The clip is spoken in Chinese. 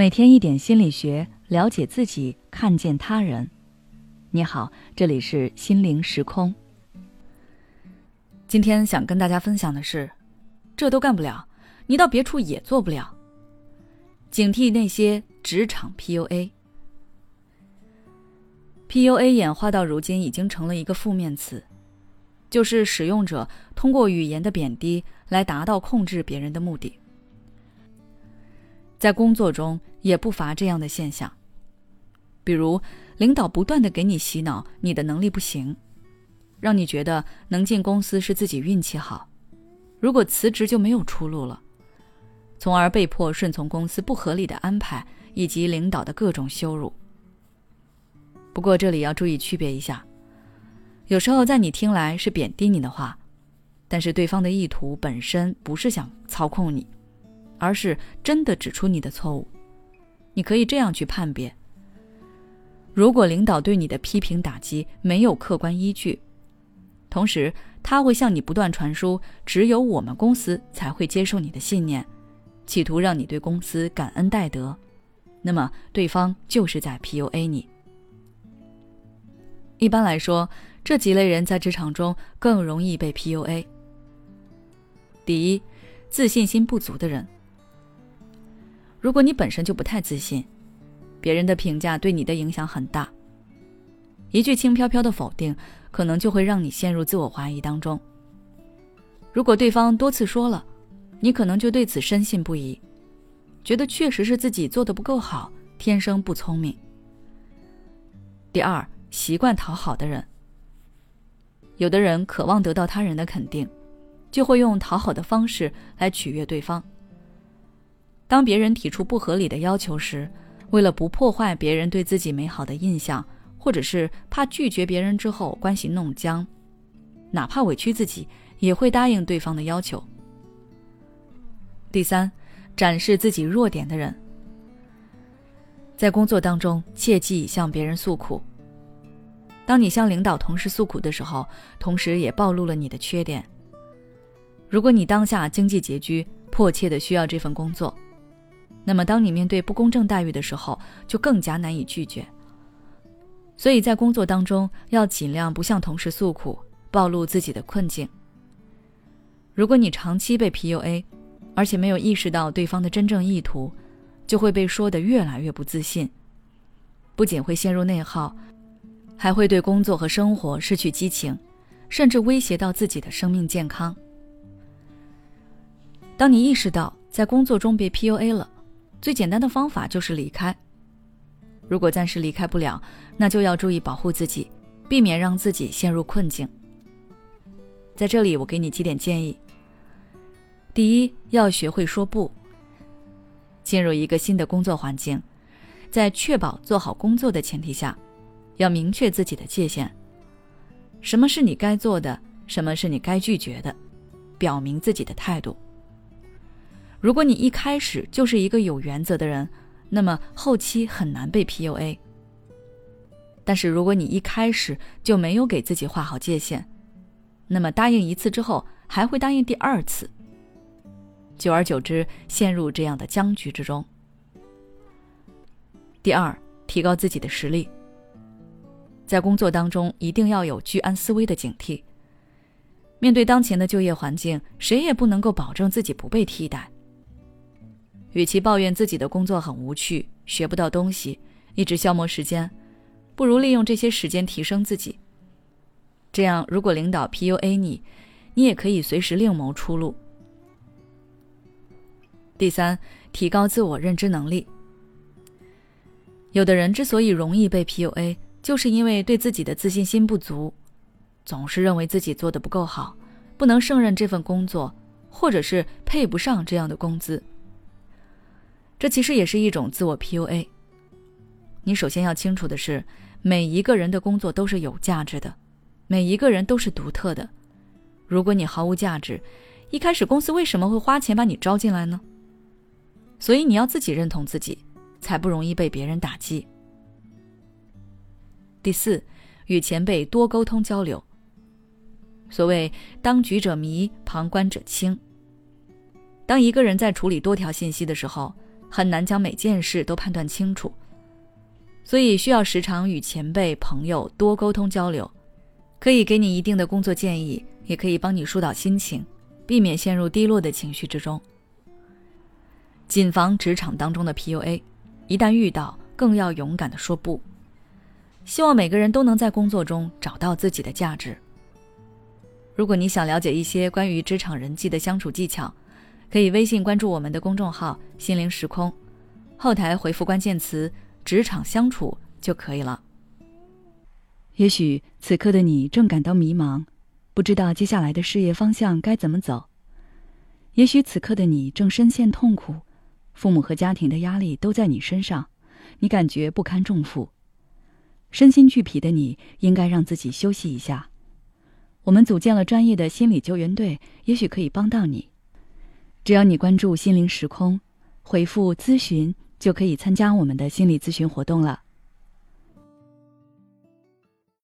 每天一点心理学，了解自己，看见他人。你好，这里是心灵时空。今天想跟大家分享的是，这都干不了，你到别处也做不了。警惕那些职场 PUA。PUA 演化到如今已经成了一个负面词，就是使用者通过语言的贬低来达到控制别人的目的。在工作中也不乏这样的现象，比如领导不断的给你洗脑，你的能力不行，让你觉得能进公司是自己运气好，如果辞职就没有出路了，从而被迫顺从公司不合理的安排以及领导的各种羞辱。不过这里要注意区别一下，有时候在你听来是贬低你的话，但是对方的意图本身不是想操控你。而是真的指出你的错误，你可以这样去判别：如果领导对你的批评打击没有客观依据，同时他会向你不断传输只有我们公司才会接受你的信念，企图让你对公司感恩戴德，那么对方就是在 PUA 你。一般来说，这几类人在职场中更容易被 PUA。第一，自信心不足的人。如果你本身就不太自信，别人的评价对你的影响很大。一句轻飘飘的否定，可能就会让你陷入自我怀疑当中。如果对方多次说了，你可能就对此深信不疑，觉得确实是自己做的不够好，天生不聪明。第二，习惯讨好的人，有的人渴望得到他人的肯定，就会用讨好的方式来取悦对方。当别人提出不合理的要求时，为了不破坏别人对自己美好的印象，或者是怕拒绝别人之后关系弄僵，哪怕委屈自己，也会答应对方的要求。第三，展示自己弱点的人，在工作当中切忌向别人诉苦。当你向领导、同事诉苦的时候，同时也暴露了你的缺点。如果你当下经济拮据，迫切的需要这份工作。那么，当你面对不公正待遇的时候，就更加难以拒绝。所以在工作当中，要尽量不向同事诉苦，暴露自己的困境。如果你长期被 PUA，而且没有意识到对方的真正意图，就会被说得越来越不自信，不仅会陷入内耗，还会对工作和生活失去激情，甚至威胁到自己的生命健康。当你意识到在工作中被 PUA 了，最简单的方法就是离开。如果暂时离开不了，那就要注意保护自己，避免让自己陷入困境。在这里，我给你几点建议：第一，要学会说不。进入一个新的工作环境，在确保做好工作的前提下，要明确自己的界限。什么是你该做的，什么是你该拒绝的，表明自己的态度。如果你一开始就是一个有原则的人，那么后期很难被 PUA。但是如果你一开始就没有给自己画好界限，那么答应一次之后还会答应第二次，久而久之陷入这样的僵局之中。第二，提高自己的实力，在工作当中一定要有居安思危的警惕。面对当前的就业环境，谁也不能够保证自己不被替代。与其抱怨自己的工作很无趣，学不到东西，一直消磨时间，不如利用这些时间提升自己。这样，如果领导 PUA 你，你也可以随时另谋出路。第三，提高自我认知能力。有的人之所以容易被 PUA，就是因为对自己的自信心不足，总是认为自己做的不够好，不能胜任这份工作，或者是配不上这样的工资。这其实也是一种自我 PUA。你首先要清楚的是，每一个人的工作都是有价值的，每一个人都是独特的。如果你毫无价值，一开始公司为什么会花钱把你招进来呢？所以你要自己认同自己，才不容易被别人打击。第四，与前辈多沟通交流。所谓当局者迷，旁观者清。当一个人在处理多条信息的时候，很难将每件事都判断清楚，所以需要时常与前辈、朋友多沟通交流，可以给你一定的工作建议，也可以帮你疏导心情，避免陷入低落的情绪之中。谨防职场当中的 PUA，一旦遇到，更要勇敢的说不。希望每个人都能在工作中找到自己的价值。如果你想了解一些关于职场人际的相处技巧，可以微信关注我们的公众号“心灵时空”，后台回复关键词“职场相处”就可以了。也许此刻的你正感到迷茫，不知道接下来的事业方向该怎么走；也许此刻的你正深陷痛苦，父母和家庭的压力都在你身上，你感觉不堪重负。身心俱疲的你，应该让自己休息一下。我们组建了专业的心理救援队，也许可以帮到你。只要你关注“心灵时空”，回复“咨询”，就可以参加我们的心理咨询活动了。